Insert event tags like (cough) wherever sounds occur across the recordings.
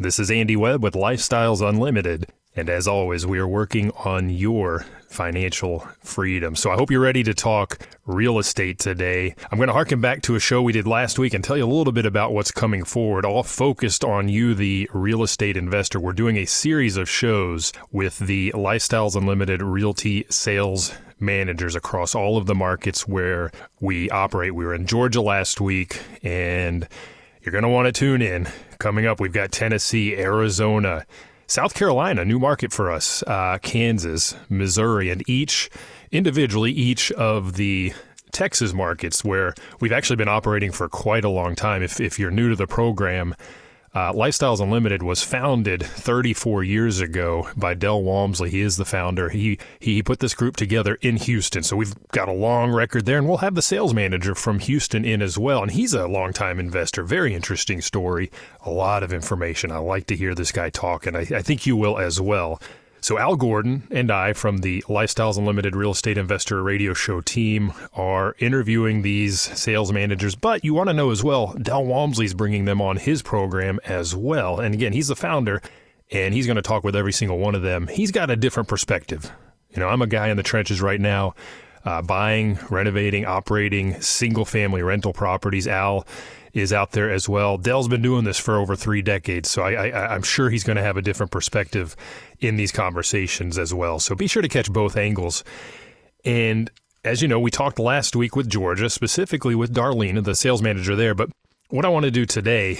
This is Andy Webb with Lifestyles Unlimited. And as always, we are working on your financial freedom. So I hope you're ready to talk real estate today. I'm going to harken back to a show we did last week and tell you a little bit about what's coming forward, all focused on you, the real estate investor. We're doing a series of shows with the Lifestyles Unlimited Realty Sales managers across all of the markets where we operate. We were in Georgia last week and you're going to want to tune in Coming up, we've got Tennessee, Arizona, South Carolina, new market for us, uh, Kansas, Missouri, and each individually, each of the Texas markets where we've actually been operating for quite a long time. If, if you're new to the program, uh, Lifestyles Unlimited was founded 34 years ago by Del Walmsley. He is the founder. He he put this group together in Houston, so we've got a long record there, and we'll have the sales manager from Houston in as well. And he's a longtime investor. Very interesting story. A lot of information. I like to hear this guy talk, and I, I think you will as well. So, Al Gordon and I from the Lifestyles Unlimited Real Estate Investor Radio Show team are interviewing these sales managers. But you want to know as well, Del Walmsley's bringing them on his program as well. And again, he's the founder, and he's going to talk with every single one of them. He's got a different perspective. You know, I'm a guy in the trenches right now, uh, buying, renovating, operating single family rental properties. Al is out there as well. Del's been doing this for over three decades, so I, I'm sure he's going to have a different perspective in these conversations as well. So be sure to catch both angles. And as you know, we talked last week with Georgia, specifically with Darlene, the sales manager there. But what I want to do today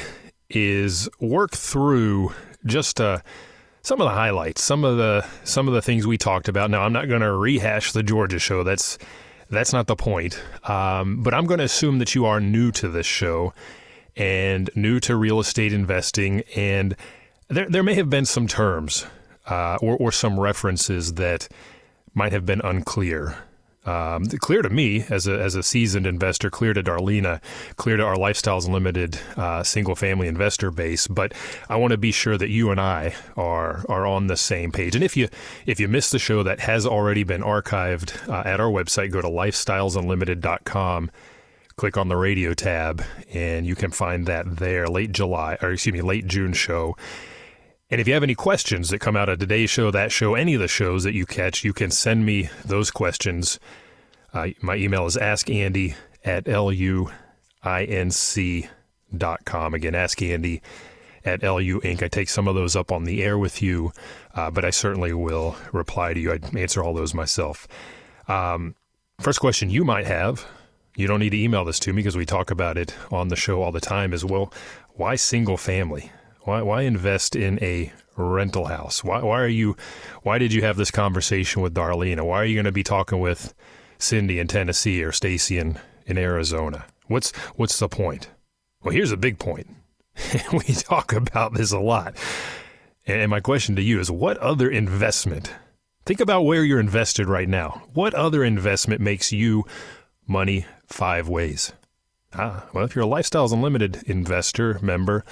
is work through just uh, some of the highlights, some of the some of the things we talked about. Now, I'm not going to rehash the Georgia show. That's that's not the point. Um, but I'm going to assume that you are new to this show and new to real estate investing, and there there may have been some terms uh, or or some references that might have been unclear. Um, clear to me as a, as a seasoned investor, clear to Darlena, clear to our Lifestyles Limited uh, single family investor base. But I want to be sure that you and I are are on the same page. And if you if you missed the show that has already been archived uh, at our website, go to lifestylesunlimited.com. Click on the radio tab, and you can find that there. Late July, or excuse me, late June show. And if you have any questions that come out of today's show, that show, any of the shows that you catch, you can send me those questions. Uh, my email is askandy at luinc.com. Again, askandy at lu inc. I take some of those up on the air with you, uh, but I certainly will reply to you. I answer all those myself. Um, first question you might have, you don't need to email this to me because we talk about it on the show all the time, is well, why single family? Why why invest in a rental house? Why why are you why did you have this conversation with Darlene? Why are you going to be talking with Cindy in Tennessee or Stacy in, in Arizona? What's what's the point? Well, here's a big point. (laughs) we talk about this a lot. And my question to you is what other investment? Think about where you're invested right now. What other investment makes you money five ways? Ah, well, if you're a Lifestyles Unlimited investor member,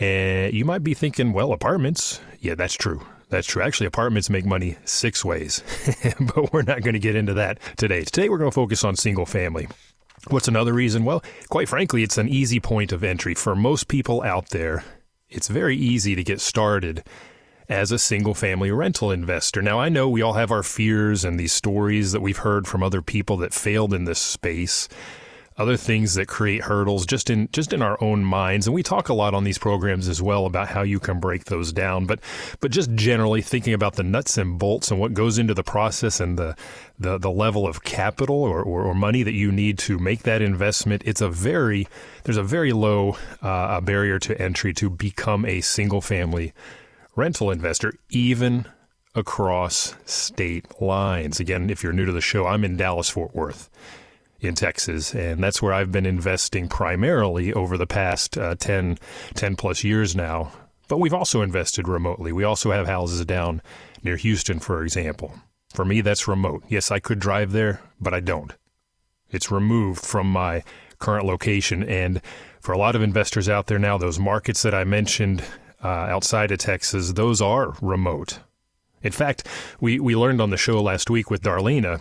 and you might be thinking, well, apartments. Yeah, that's true. That's true. Actually, apartments make money six ways, (laughs) but we're not going to get into that today. Today, we're going to focus on single family. What's another reason? Well, quite frankly, it's an easy point of entry. For most people out there, it's very easy to get started as a single family rental investor. Now, I know we all have our fears and these stories that we've heard from other people that failed in this space other things that create hurdles just in just in our own minds. And we talk a lot on these programs as well about how you can break those down. But but just generally thinking about the nuts and bolts and what goes into the process and the the, the level of capital or, or, or money that you need to make that investment it's a very there's a very low uh, barrier to entry to become a single family rental investor even across state lines. Again if you're new to the show I'm in Dallas Fort Worth in Texas. And that's where I've been investing primarily over the past uh, 10, 10 plus years now But we've also invested remotely. We also have houses down near Houston, for example. For me, that's remote. Yes, I could drive there, but I don't. It's removed from my current location. And for a lot of investors out there now, those markets that I mentioned uh, outside of Texas, those are remote. In fact, we, we learned on the show last week with Darlena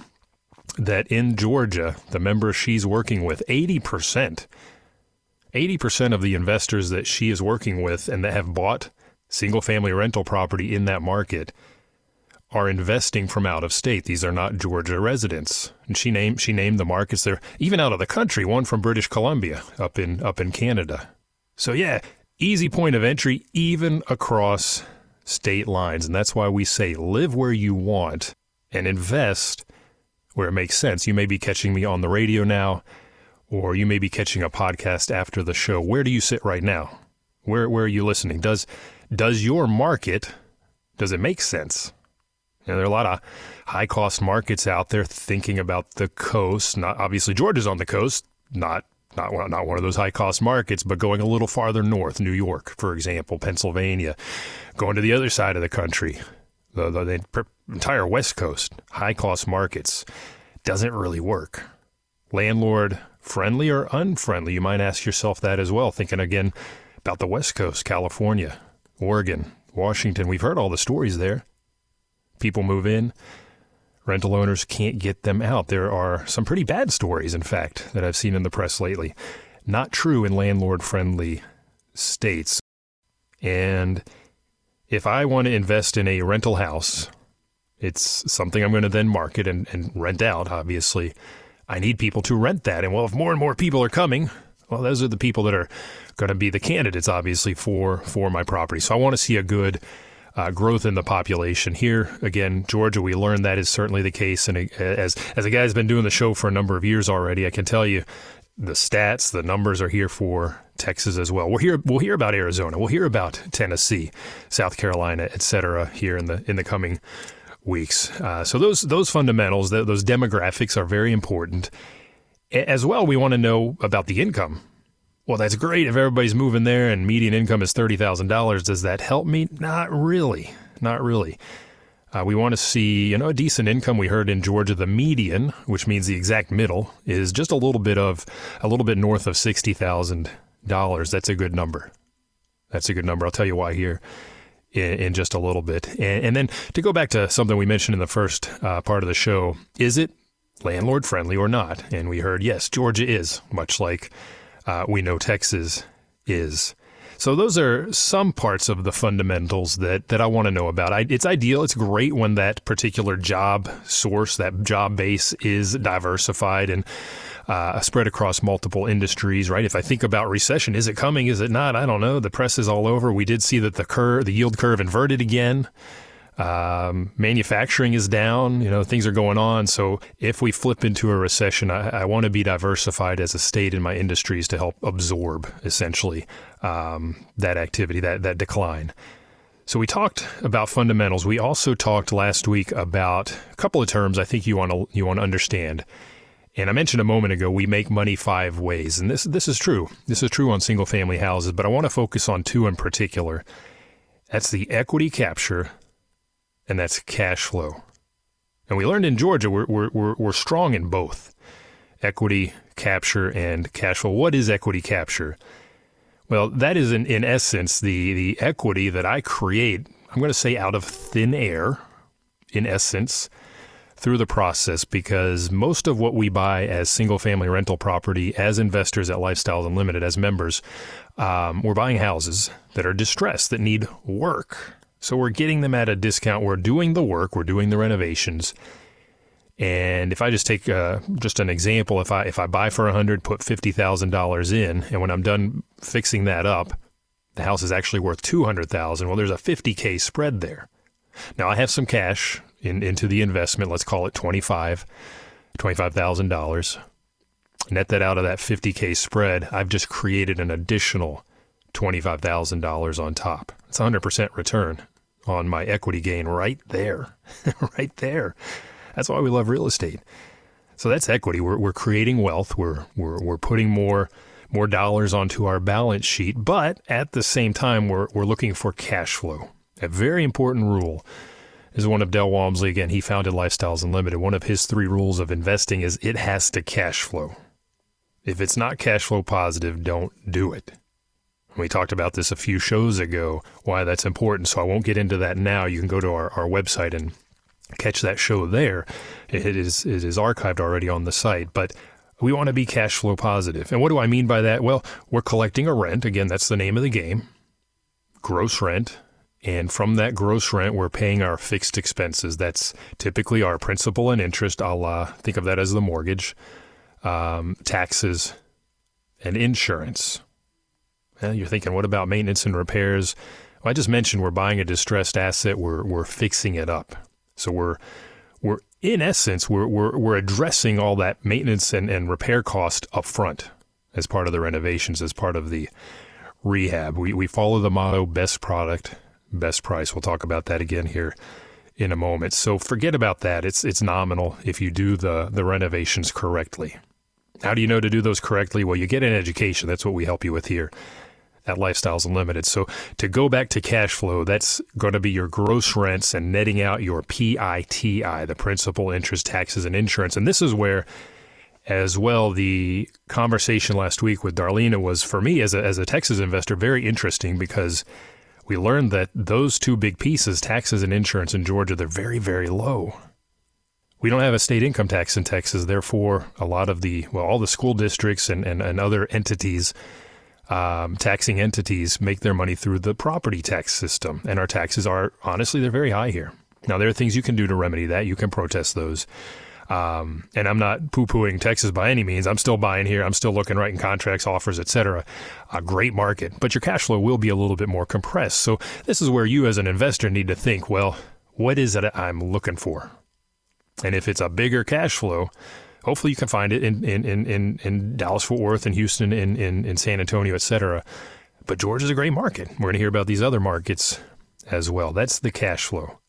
that in Georgia, the members she's working with, 80%, 80% of the investors that she is working with and that have bought single family rental property in that market are investing from out of state. These are not Georgia residents. And she named she named the markets there, even out of the country, one from British Columbia up in up in Canada. So yeah, easy point of entry even across state lines. And that's why we say live where you want and invest where it makes sense. You may be catching me on the radio now, or you may be catching a podcast after the show. Where do you sit right now? Where where are you listening? Does does your market does it make sense? You know, there are a lot of high cost markets out there thinking about the coast. Not obviously Georgia's on the coast, not not one, not one of those high cost markets, but going a little farther north, New York, for example, Pennsylvania, going to the other side of the country, the, the, the entire West Coast, high cost markets, doesn't really work. Landlord friendly or unfriendly? You might ask yourself that as well, thinking again about the West Coast, California, Oregon, Washington. We've heard all the stories there people move in. Rental owners can't get them out. There are some pretty bad stories, in fact, that I've seen in the press lately. Not true in landlord friendly states. And if I want to invest in a rental house, it's something I'm going to then market and, and rent out, obviously. I need people to rent that. And well, if more and more people are coming, well, those are the people that are going to be the candidates, obviously, for, for my property. So I want to see a good uh, growth in the population. Here again, Georgia, we learned that is certainly the case. And as as a guy has been doing the show for a number of years already, I can tell you the stats, the numbers are here for Texas as well. We'll hear we'll hear about Arizona, we'll hear about Tennessee, South Carolina, et cetera, here in the in the coming weeks. Uh, so those those fundamentals, those demographics are very important. As well, we want to know about the income well, that's great if everybody's moving there and median income is $30,000. Does that help me? Not really. Not really. Uh, we want to see, you know, a decent income. We heard in Georgia the median, which means the exact middle, is just a little bit of a little bit north of sixty thousand dollars. That's a good number. That's a good number. I'll tell you why here in, in just a little bit. And, and, then to go back to something we mentioned in the first uh, part of the show, is it landlord friendly or not? And we heard yes, Georgia is much like uh, we know Texas is. So those are some parts of the fundamentals that, that I want to know about. I, it's ideal. It's great when that particular job source, that job base is diversified and uh, spread across multiple industries, right? If I think about recession, is it coming? Is it not? I don't know. The press is all over. We did see that the curve, the yield curve inverted again. Um, manufacturing is down. You know, things are going on. So if we flip into a recession, I, I want to be diversified as a state in my industries to help absorb essentially um, that activity, that that decline. So we talked about fundamentals. We also talked last week about a couple of terms I think you want to you want to understand. And I mentioned a moment ago we make money five ways, and this this is true. This is true on single family houses, but I want to focus on two in particular. That's the equity capture and that's cash flow. And we learned in Georgia we're, we're, we're, strong in both equity capture and cash flow. What is equity capture? Well, that is in, in essence the, the equity that I create, I'm going to say out of thin air, in essence, through the process because most of what we buy as single family rental property as investors at Lifestyles Unlimited, as members, um, we're buying houses that are distressed, that need work. So we're getting them at a discount. We're doing the work, we're doing the renovations. And if I just take uh, just an example, if I if I buy for a hundred, put fifty thousand dollars in, and when I'm done fixing that up, the house is actually worth two hundred thousand. Well, there's a fifty k spread there. Now I have some cash in, into the investment. Let's call it twenty five, twenty five thousand dollars. Net that out of that fifty k spread. I've just created an additional $25,000 on top. It's 100% return on my equity gain right there. (laughs) right there. That's why we love real estate. So that's equity. We're, we're creating wealth. We're, we're, we're putting more, more dollars onto our balance sheet. But at the same time, we're, we're looking for cash flow. A very important rule is one of Del Walmsley. Again, he founded Lifestyles Unlimited. One of his three rules of investing is it has to cash flow. If it's not cash flow positive, don't do it. We talked about this a few shows ago, why that's important. So I won't get into that now. You can go to our, our website and catch that show there. It is it is archived already on the site, but we want to be cash flow positive. And what do I mean by that? Well, we're collecting a rent. Again, that's the name of the game. Gross rent. And from that gross rent, we're paying our fixed expenses. That's typically our principal and interest. I'll uh, think of that as the mortgage, um, taxes, and insurance. You're thinking, what about maintenance and repairs? Well, I just mentioned we're buying a distressed asset. We're we're fixing it up. So we're we're in essence we're we're, we're addressing all that maintenance and, and repair cost up front as part of the renovations, as part of the rehab. We we follow the motto best product, best price. We'll talk about that again here in a moment. So forget about that. It's it's nominal if you do the the renovations correctly. How do you know to do those correctly? Well, you get an education. That's what we help you with here at Lifestyles Unlimited. So to go back to cash flow, that's going to be your gross rents and netting out your PITI, the principal, interest, taxes, and insurance. And this is where, as well, the conversation last week with Darlena was for me as a, as a Texas investor very interesting because we learned that those two big pieces, taxes and insurance in Georgia, they're very, very low. We don't have a state income tax in Texas, therefore, a lot of the, well, all the school districts and, and, and other entities um, taxing entities make their money through the property tax system. And our taxes are, honestly, they're very high here. Now, there are things you can do to remedy that. You can protest those. Um, and I'm not poo-pooing Texas by any means. I'm still buying here. I'm still looking, writing contracts, offers, etc. A great market, but your cash flow will be a little bit more compressed. So this is where you, as an investor, need to think: well, what is it I'm looking for? And if it's a bigger cash flow, hopefully you can find it in in in in, Dallas Fort Worth and Houston in in, in San Antonio, etc. But Georgia's a great market. We're going to hear about these other markets as well. That's the cash flow.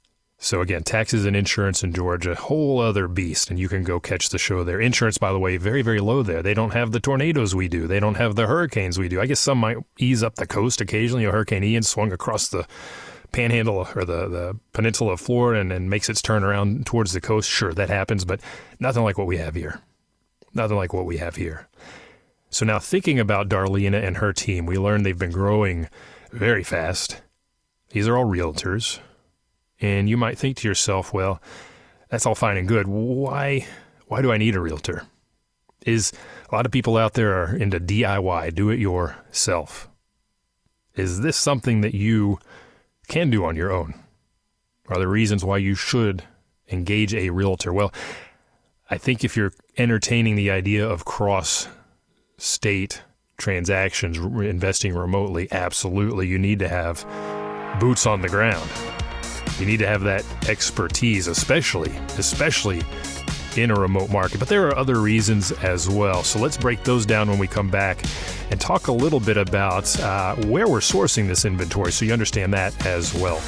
So again, taxes and insurance in Georgia, a whole other beast, and you can go catch the show there. Insurance, by the way, very very low there. They don't have the tornadoes we do. They don't have the hurricanes we do. I guess some might ease up the coast occasionally. A Hurricane Ian swung across the panhandle or the, the peninsula of Florida and, and makes its turn around towards the coast, sure, that happens, but nothing like what we have here. Nothing like what we have here. So now thinking about Darlena and her team, we learned they've been growing very fast. These are all realtors. And you might think to yourself, well, that's all fine and good. Why why do I need a realtor? Is a lot of people out there are into DIY, do it yourself. Is this something that you can do on your own? Are there reasons why you should engage a realtor? Well, I think if you're entertaining the idea of cross state transactions, investing remotely, absolutely, you need to have boots on the ground. You need to have that expertise, especially, especially in a remote market. But there are other reasons as well. So let's break those down when we come back and talk a little bit about uh, where we're sourcing this inventory so you understand that as well.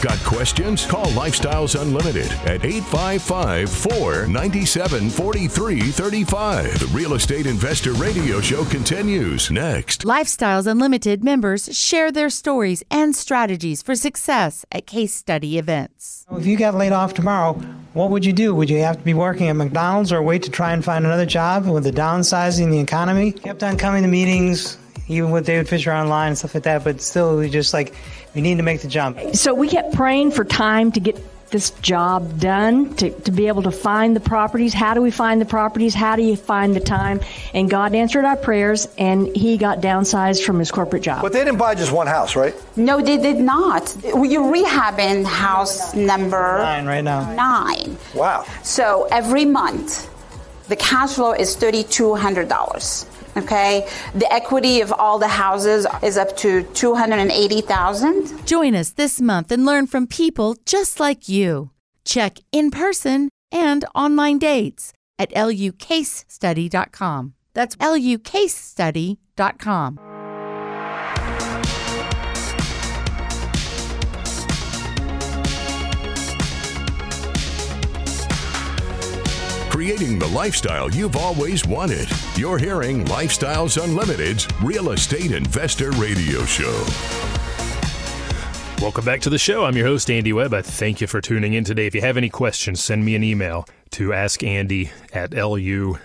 Got questions? Call Lifestyles Unlimited at 855 497 4335. The Real Estate Investor Radio Show continues next. Lifestyles Unlimited members share their stories and strategies for success at case study events. If you got laid off tomorrow, what would you do? Would you have to be working at McDonald's or wait to try and find another job with the downsizing the economy? Kept on coming to meetings, even with David Fisher online and stuff like that, but still, just like, we need to make the jump. So we kept praying for time to get this job done to, to be able to find the properties. How do we find the properties? How do you find the time? And God answered our prayers and he got downsized from his corporate job. But they didn't buy just one house, right? No, they did not. You're rehabbing house number Nine right now. nine. Wow. So every month, the cash flow is $3,200. Okay, the equity of all the houses is up to 280,000. Join us this month and learn from people just like you. Check in person and online dates at lucasestudy.com. That's lucasestudy.com. creating the lifestyle you've always wanted. You're hearing Lifestyles Unlimited's Real Estate Investor Radio Show. Welcome back to the show. I'm your host, Andy Webb. I thank you for tuning in today. If you have any questions, send me an email to askandy at luinc.com.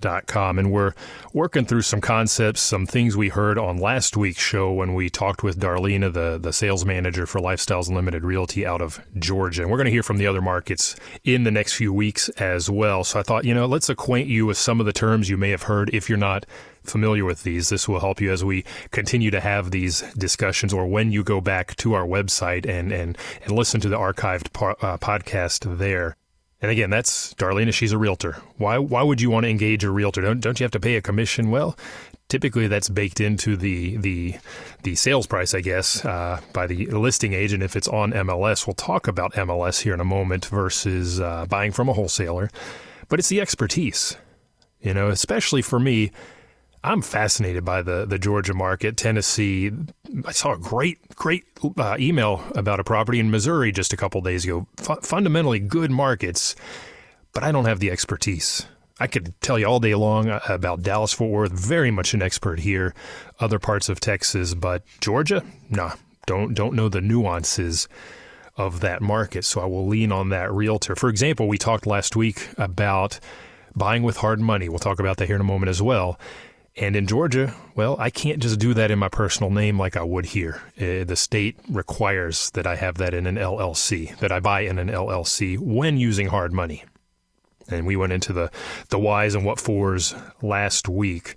And we're working through some concepts, some things we heard on last week's show when we talked with Darlena, the, the sales manager for Lifestyles Unlimited Realty out of Georgia. And we're going to hear from the other markets in the next few weeks as well. So I thought, you know, let's acquaint you with some of the terms you may have heard if you're not familiar with these. This will help you as we continue to have these discussions or when you go back to our website and, and, and listen to the archived par, uh, podcast there. And again, that's Darlena. She's a realtor. Why, why would you want to engage a realtor? Don't, don't you have to pay a commission? Well, typically that's baked into the the the sales price, I guess, uh, by the listing agent if it's on MLS. We'll talk about MLS here in a moment versus uh, buying from a wholesaler, but it's the expertise, you know, especially for me. I'm fascinated by the the Georgia market, Tennessee. I saw a great great uh, email about a property in Missouri just a couple days ago. F- fundamentally good markets, but I don't have the expertise. I could tell you all day long uh, about Dallas Fort Worth. Very much an expert here. Other parts of Texas, but Georgia, nah, don't don't know the nuances of that market. So I will lean on that realtor. For example, we talked last week about buying with hard money. We'll talk about that here in a moment as well. And in Georgia, well, I can't just do that in my personal name like I would here. Uh, the state requires that I have that in an LLC, that I buy in an LLC when using hard money. And we went into the, the whys and what fors last week.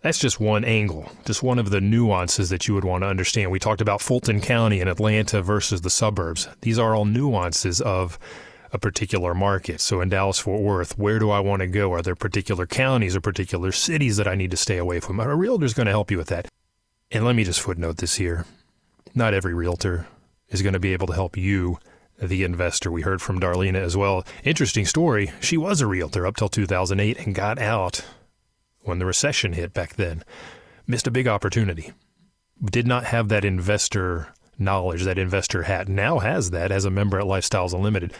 That's just one angle, just one of the nuances that you would want to understand. We talked about Fulton County and Atlanta versus the suburbs. These are all nuances of a particular market. So in Dallas Fort Worth, where do I want to go? Are there particular counties or particular cities that I need to stay away from? A realtor is going to help you with that. And let me just footnote this here. Not every realtor is going to be able to help you, the investor. We heard from Darlena as well. Interesting story. She was a realtor up till 2008 and got out when the recession hit back then. Missed a big opportunity. Did not have that investor knowledge, that investor hat. Now has that as a member at Lifestyles Unlimited.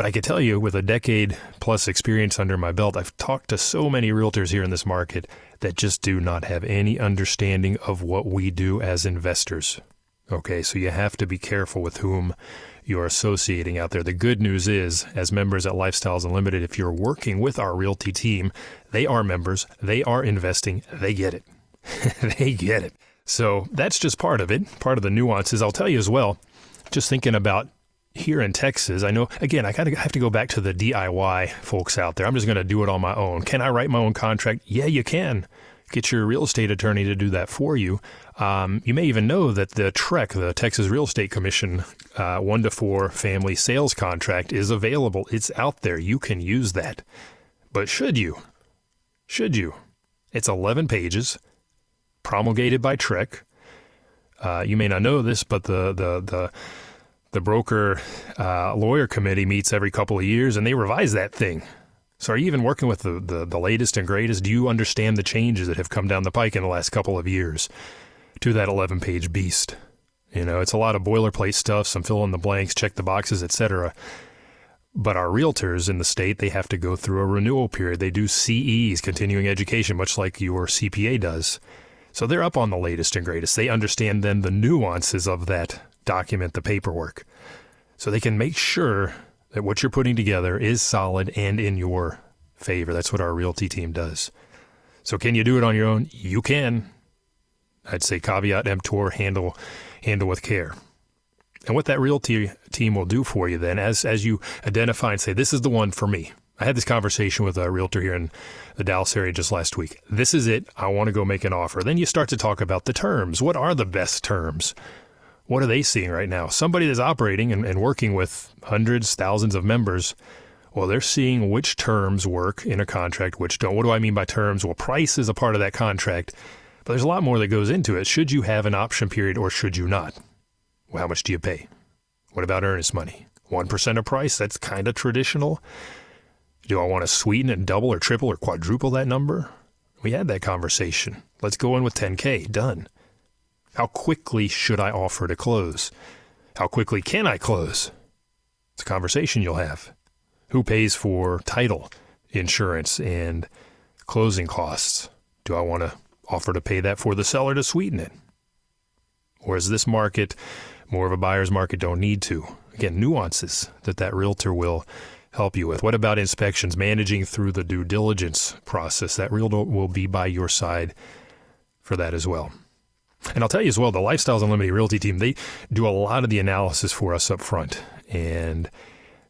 But I can tell you, with a decade plus experience under my belt, I've talked to so many realtors here in this market that just do not have any understanding of what we do as investors. Okay, so you have to be careful with whom you're associating out there. The good news is, as members at Lifestyles Unlimited, if you're working with our realty team, they are members, they are investing, they get it. (laughs) they get it. So that's just part of it, part of the nuances. I'll tell you as well, just thinking about here in Texas, I know again, I gotta have to go back to the DIY folks out there. I'm just gonna do it on my own. Can I write my own contract? Yeah, you can. Get your real estate attorney to do that for you. Um, you may even know that the TREC, the Texas Real Estate Commission, uh, one to four family sales contract is available. It's out there. You can use that. But should you? Should you? It's 11 pages, promulgated by TREC. Uh, you may not know this, but the the the the broker uh, lawyer committee meets every couple of years and they revise that thing. So, are you even working with the, the, the, latest and greatest? Do you understand the changes that have come down the pike in the last couple of years to that 11 page beast? You know, it's a lot of boilerplate stuff, some fill in the blanks, check the boxes, etc. But our realtors in the state, they have to go through a renewal period. They do CEs, continuing education, much like your CPA does. So they're up on the latest and greatest. They understand then the nuances of that document the paperwork so they can make sure that what you're putting together is solid and in your favor. That's what our realty team does. So can you do it on your own? You can. I'd say caveat emptor, handle handle with care. And what that realty team will do for you then, as as you identify and say, this is the one for me. I had this conversation with a realtor here in the Dallas area just last week. This is it. I want to go make an offer. Then you start to talk about the terms. What are the best terms? What are they seeing right now? Somebody that's operating and, and working with hundreds, thousands of members, well, they're seeing which terms work in a contract, which don't. What do I mean by terms? Well, price is a part of that contract, but there's a lot more that goes into it. Should you have an option period or should you not? Well, how much do you pay? What about earnest money? 1% of price? That's kind of traditional. Do I want to sweeten and double or triple or quadruple that number? We had that conversation. Let's go in with 10K. Done. How quickly should I offer to close? How quickly can I close? It's a conversation you'll have. Who pays for title insurance and closing costs? Do I want to offer to pay that for the seller to sweeten it? Or is this market more of a buyer's market? Don't need to. Again, nuances that that realtor will help you with. What about inspections, managing through the due diligence process? That realtor will be by your side for that as well. And I'll tell you as well, the Lifestyles Unlimited Realty team, they do a lot of the analysis for us up front. And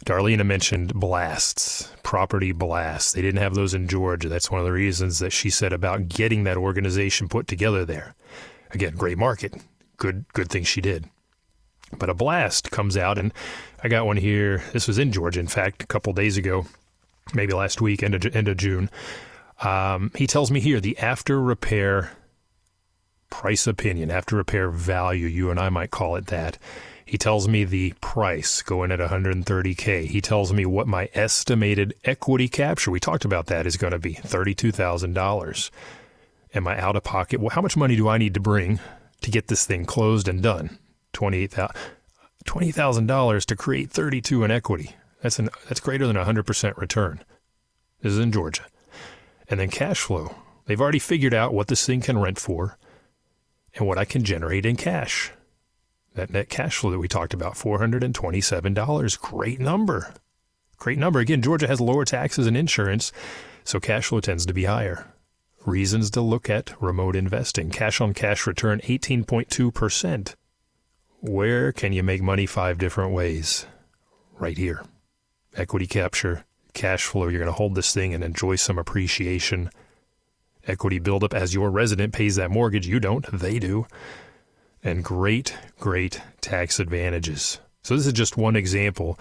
Darlena mentioned blasts, property blasts. They didn't have those in Georgia. That's one of the reasons that she said about getting that organization put together there. Again, great market. Good good thing she did. But a blast comes out and I got one here. This was in Georgia, in fact, a couple days ago, maybe last week, end of, end of June. Um, he tells me here the after repair price opinion, after repair value, you and I might call it that. He tells me the price going at 130K. He tells me what my estimated equity capture, we talked about that, is going to be $32,000. Am I out of pocket? Well, how much money do I need to bring to get this thing closed and done? $28,000 $20,000 to create 32 in equity. That's an that's greater than a 100% return. This is in Georgia. And then cash flow. They've already figured out what this thing can rent for and what I can generate in cash. That net cash flow that we talked about, $427. Great number. Great number. Again, Georgia has lower taxes and insurance, so cash flow tends to be higher. Reasons to look at remote investing. Cash on cash return 18.2%. Where can you make money five different ways? Right here. Equity capture, cash flow. You're going to hold this thing and enjoy some appreciation equity buildup as your resident pays that mortgage. You don't, they do. And great, great tax advantages. So, this is just one example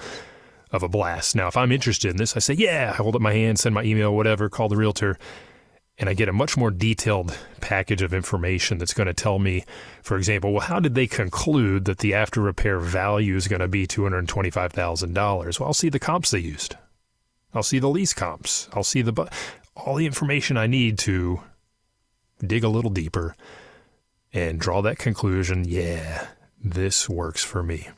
of a blast. Now, if I'm interested in this, I say, yeah, I hold up my hand, send my email, whatever, call the realtor, and I get a much more detailed package of information that's going to tell me, for example, well, how did they conclude that the after repair value is going to be $225,000? Well, I'll see the comps they used. I'll see the lease comps. I'll see the all the information I need to dig a little deeper and draw that conclusion. Yeah, this works for me.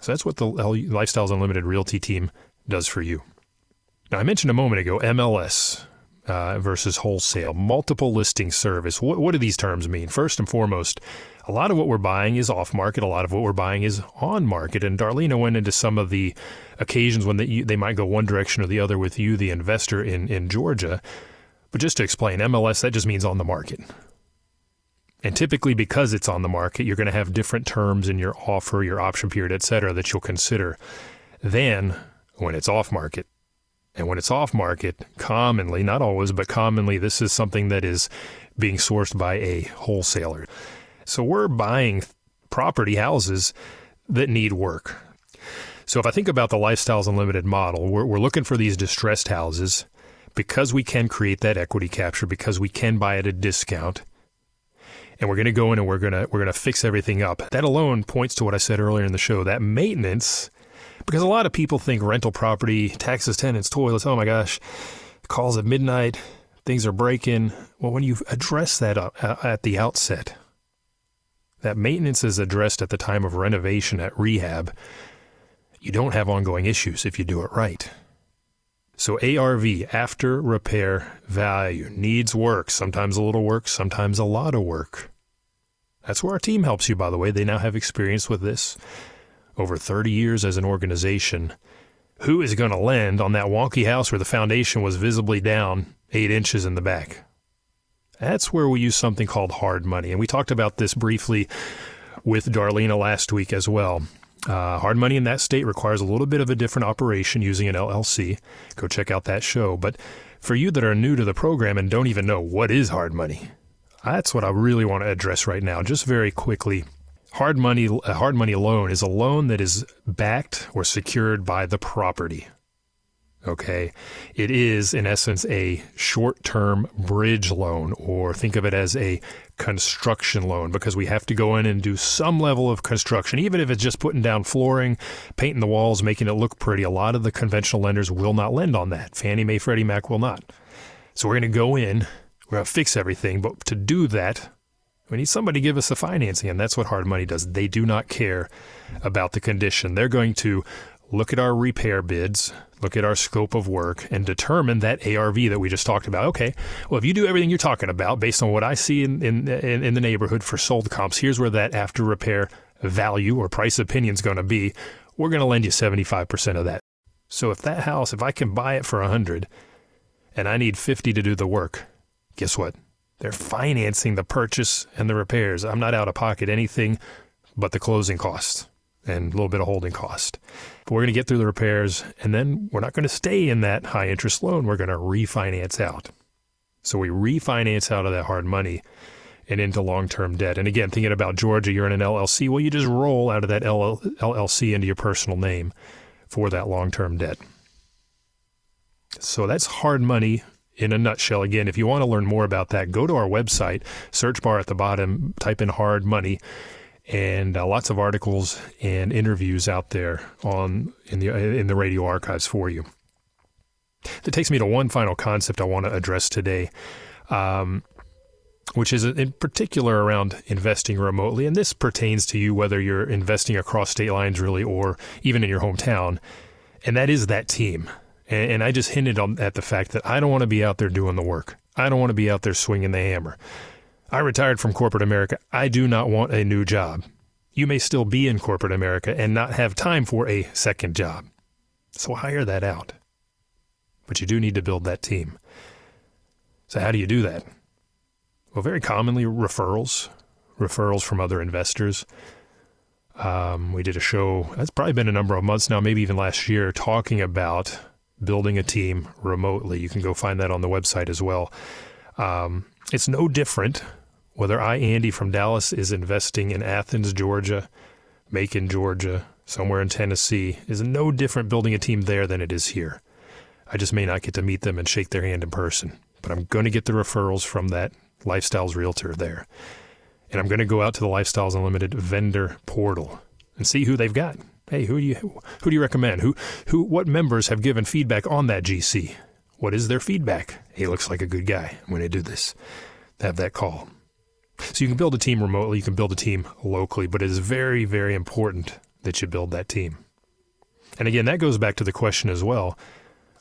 So that's what the Lifestyles Unlimited Realty team does for you. Now, I mentioned a moment ago MLS uh, versus wholesale, multiple listing service. What, what do these terms mean? First and foremost, a lot of what we're buying is off market. A lot of what we're buying is on market. And Darlena went into some of the occasions when they, they might go one direction or the other with you, the investor in, in Georgia. But just to explain, MLS, that just means on the market. And typically, because it's on the market, you're going to have different terms in your offer, your option period, et cetera, that you'll consider than when it's off market. And when it's off market, commonly, not always, but commonly, this is something that is being sourced by a wholesaler. So we're buying property houses that need work. So if I think about the Lifestyles Unlimited model, we're, we're looking for these distressed houses because we can create that equity capture, because we can buy at a discount. And we're going to go in and we're going to we're going to fix everything up. That alone points to what I said earlier in the show. That maintenance, because a lot of people think rental property, taxes, tenants, toilets. Oh my gosh, calls at midnight, things are breaking. Well, when you address that uh, at the outset, that maintenance is addressed at the time of renovation at rehab, you don't have ongoing issues if you do it right. So ARV, after repair value, needs work, sometimes a little work, sometimes a lot of work. That's where our team helps you, by the way. They now have experience with this. Over 30 years as an organization. Who is going to lend on that wonky house where the foundation was visibly down eight inches in the back? That's where we use something called hard money. And we talked about this briefly with Darlena last week as well. Uh, hard money in that state requires a little bit of a different operation using an LLC. Go check out that show. But for you that are new to the program and don't even know what is hard money, that's what I really want to address right now. Just very quickly. Hard money, a hard money loan is a loan that is backed or secured by the property. Okay. It is, in essence, a short term bridge loan, or think of it as a construction loan because we have to go in and do some level of construction, even if it's just putting down flooring, painting the walls, making it look pretty. A lot of the conventional lenders will not lend on that. Fannie Mae, Freddie Mac will not. So we're going to go in, we're going to fix everything. But to do that, we need somebody to give us the financing, and that's what hard money does. They do not care about the condition. They're going to look at our repair bids, look at our scope of work, and determine that ARV that we just talked about. Okay, well, if you do everything you're talking about based on what I see in, in, in, the neighborhood for sold comps, here's where that after repair value or price opinion is going to be. We're going to lend you 75% of that. So if that house, if I can buy it for 100 and I need 50 to do the work, guess what? They're financing the purchase and the repairs. I'm not out of pocket anything but the closing costs and a little bit of holding cost. But we're going to get through the repairs and then we're not going to stay in that high interest loan. We're going to refinance out. So we refinance out of that hard money and into long term debt. And again, thinking about Georgia, you're in an LLC. Well, you just roll out of that LLC into your personal name for that long term debt. So that's hard money in a nutshell. Again, if you want to learn more about that, go to our website, search bar at the bottom, type in hard money, and uh, lots of articles and interviews out there on in the in the radio archives for you. That takes me to one final concept I want to address today, um, which is in particular around investing remotely, and this pertains to you whether you're investing across state lines, really, or even in your hometown, and that is that team. And, and I just hinted on, at the fact that I don't want to be out there doing the work. I don't want to be out there swinging the hammer. I retired from corporate America. I do not want a new job. You may still be in corporate America and not have time for a second job. So hire that out. But you do need to build that team. So, how do you do that? Well, very commonly, referrals, referrals from other investors. Um, we did a show, that's probably been a number of months now, maybe even last year, talking about building a team remotely. You can go find that on the website as well. Um, it's no different whether I, Andy from Dallas, is investing in Athens, Georgia, Macon, Georgia, somewhere in Tennessee, is no different building a team there than it is here. I just may not get to meet them and shake their hand in person, but I'm going to get the referrals from that Lifestyles Realtor there. And I'm going to go out to the Lifestyles Unlimited vendor portal and see who they've got. Hey, who do you who do you recommend? Who who what members have given feedback on that GC? What is their feedback? He looks like a good guy. When to do this. Have that call. So you can build a team remotely, you can build a team locally, but it is very, very important that you build that team. And again, that goes back to the question as well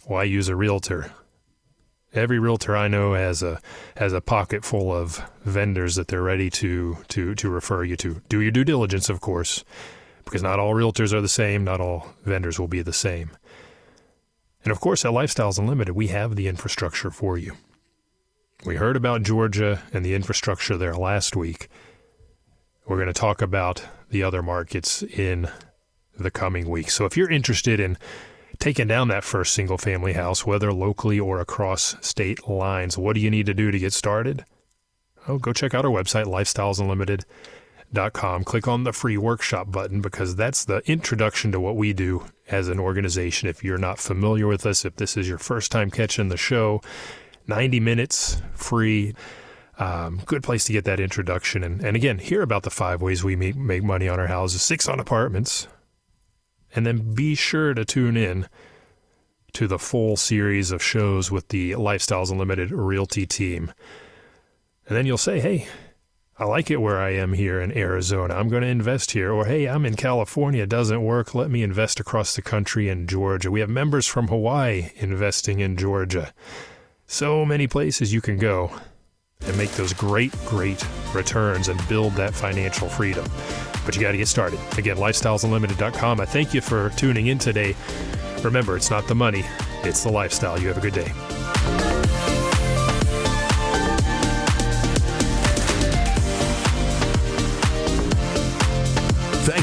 why use a realtor? Every realtor I know has a has a pocket full of vendors that they're ready to to to refer you to. Do your due diligence, of course, because not all realtors are the same, not all vendors will be the same. And of course, at Lifestyles Unlimited, we have the infrastructure for you. We heard about Georgia and the infrastructure there last week. We're going to talk about the other markets in the coming weeks. So if you're interested in taking down that first single family house, whether locally or across state lines, what do you need to do to get started? Oh, go check out our website, lifestylesunlimited.com. Click on the free workshop button because that's the introduction to what we do as an organization. If you're not familiar with us, if this is your first time catching the show, 90 minutes free. Um, good place to get that introduction. And, and again, hear about the five ways we make, make money on our houses, six on apartments. And then be sure to tune in to the full series of shows with the Lifestyles Unlimited Realty team. And then you'll say, hey, I like it where I am here in Arizona. I'm going to invest here. Or, hey, I'm in California. It doesn't work. Let me invest across the country in Georgia. We have members from Hawaii investing in Georgia. So many places you can go and make those great, great returns and build that financial freedom. But you got to get started. Again, lifestylesunlimited.com. I thank you for tuning in today. Remember, it's not the money, it's the lifestyle. You have a good day.